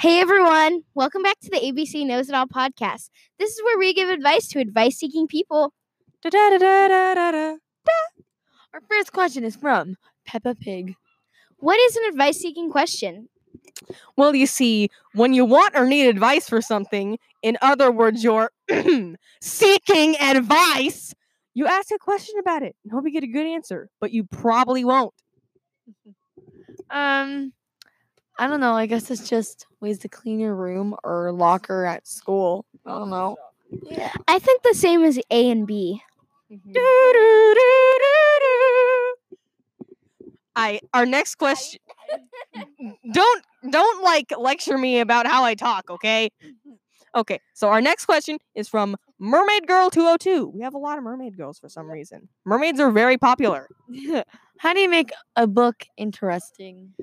Hey everyone, welcome back to the ABC Knows It All podcast. This is where we give advice to advice seeking people. Da-da-da-da-da-da-da. Our first question is from Peppa Pig. What is an advice seeking question? Well, you see, when you want or need advice for something, in other words, you're seeking advice, you ask a question about it and hope you get a good answer, but you probably won't. Um, I don't know. I guess it's just ways to clean your room or locker at school. I don't know. Yeah. I think the same as A and B. Mm-hmm. I our next question don't don't like lecture me about how I talk, okay? Okay, so our next question is from Mermaid Girl 202. We have a lot of mermaid girls for some reason. Mermaids are very popular. How do you make a book interesting?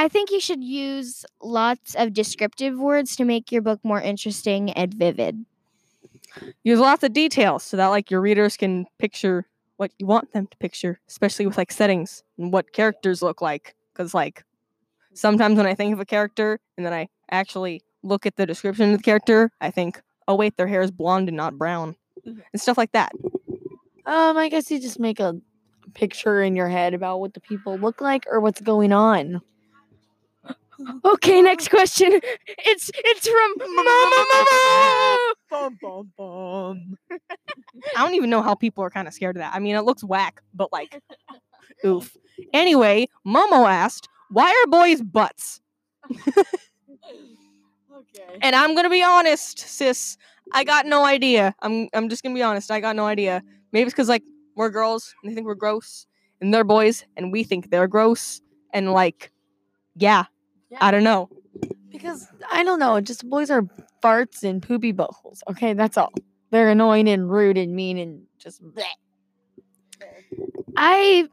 I think you should use lots of descriptive words to make your book more interesting and vivid. Use lots of details so that like your readers can picture what you want them to picture, especially with like settings and what characters look like. Because like sometimes when I think of a character and then I actually look at the description of the character, I think, oh wait, their hair is blonde and not brown, and stuff like that. Um, I guess you just make a picture in your head about what the people look like or what's going on. Okay, next question. It's it's from Mama Bum, bum, bum. I don't even know how people are kind of scared of that. I mean, it looks whack, but like, oof. Anyway, Momo asked, "Why are boys butts?" Okay. And I'm gonna be honest, sis. I got no idea. I'm I'm just gonna be honest. I got no idea. Maybe it's because like we're girls and they think we're gross, and they're boys and we think they're gross, and like, yeah, I don't know. Because I don't know, just boys are farts and poopy buttholes. Okay, that's all. They're annoying and rude and mean and just. bleh. I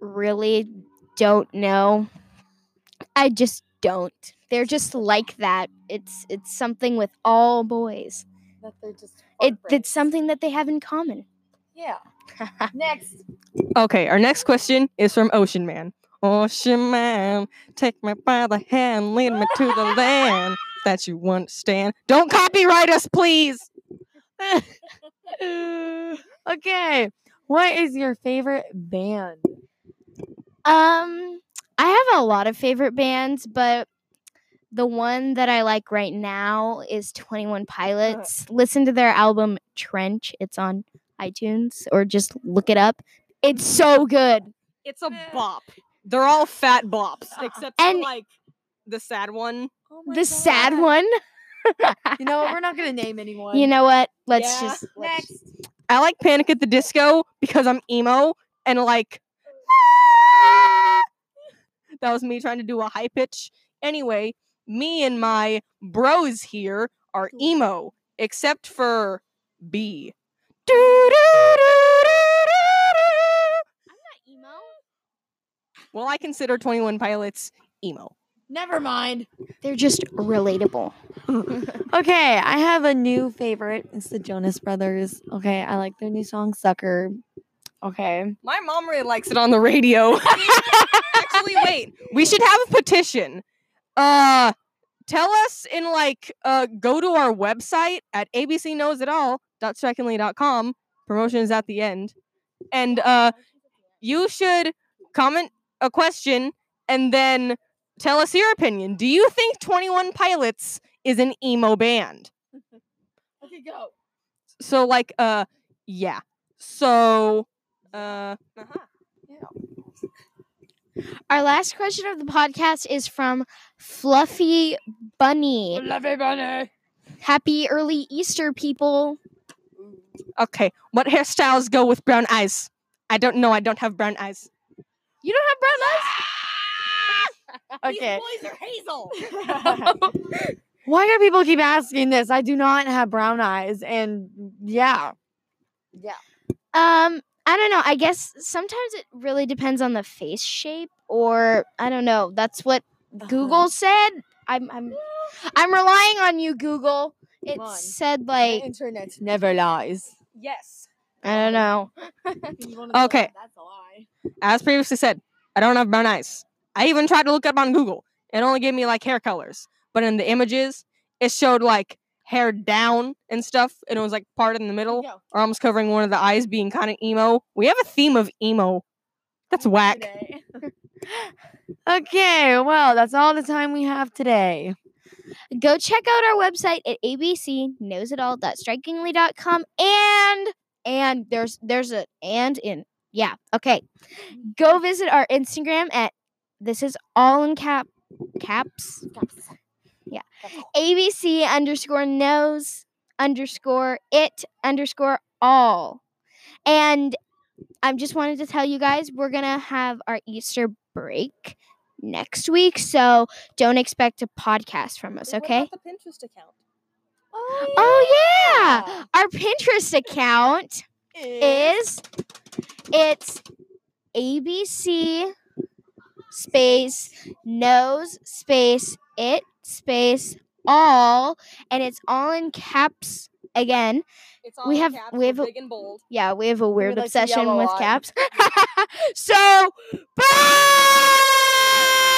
really don't know. I just don't. They're just like that. It's it's something with all boys. That they're just. It it's something that they have in common. Yeah. Next. Okay, our next question is from Ocean Man. Ocean Man, take me by the hand, lead me to the land that you understand. Don't copyright us, please. okay. What is your favorite band? Um, I have a lot of favorite bands, but the one that I like right now is Twenty One Pilots. Listen to their album Trench. It's on iTunes, or just look it up. It's so good. It's a bop. They're all fat bops, except for And- like the sad one. Oh the sad one. You know what? We're not gonna name anyone. You know what? Let's Yeah. just let's- Next. I like Panic at the Disco because I'm emo and like that was me trying to do a high pitch. Anyway, me and my bros here are emo, except for B. Well, I consider 21 Pilots emo. Never mind. They're just relatable. Okay, I have a new favorite. It's the Jonas Brothers. Okay, I like their new song "Sucker." Okay. My mom really likes it on the radio. Actually, wait. We should have a petition. Uh tell us in like uh go to our website at abcknowsitall.strikingly.com. Promotion is at the end. And uh you should comment a question and then tell us your opinion. Do you think 21 Pilots is an emo band? Okay, go. So like uh yeah. So uh uh-huh. Our last question of the podcast is from Fluffy Bunny. Love it, bunny. Happy early Easter, people. Okay, what hairstyles go with brown eyes? I don't know. I don't have brown eyes. You don't have brown eyes? Okay. boys are hazel. Why do people keep asking this? I do not have brown eyes, and yeah, yeah. Um, I don't know. I guess sometimes it really depends on the face shape, or I don't know. That's what Google said. I'm I'm I'm relying on you, Google. It said The like internet never lies. Yes. I don't oh. know. Okay. That's a lie. As previously said, I don't have brown eyes. I even tried to look up on Google, it only gave me like hair colors. But in the images, it showed like hair down and stuff, and it was like part in the middle, Yeah. or almost covering one of the eyes, being kind of emo. We have a theme of emo. That's whack. Okay, well, that's all the time we have today. Go check out our website at abcknowsitall.strikingly.com and and there's there's a and in yeah okay. Mm-hmm. Go visit our instagram at this is all in cap caps? Yeah. abc underscore knows underscore it underscore all. And i just wanted to tell you guys we're gonna have our easter break next week so don't expect a podcast from us okay? the Pinterest account? Oh, oh yeah. Our Pinterest account eh. is it's ABC space knows space it space all and it's all in caps again. It's we have- caps, we have a- and bold. Yeah, we have a weird like obsession with caps. so bye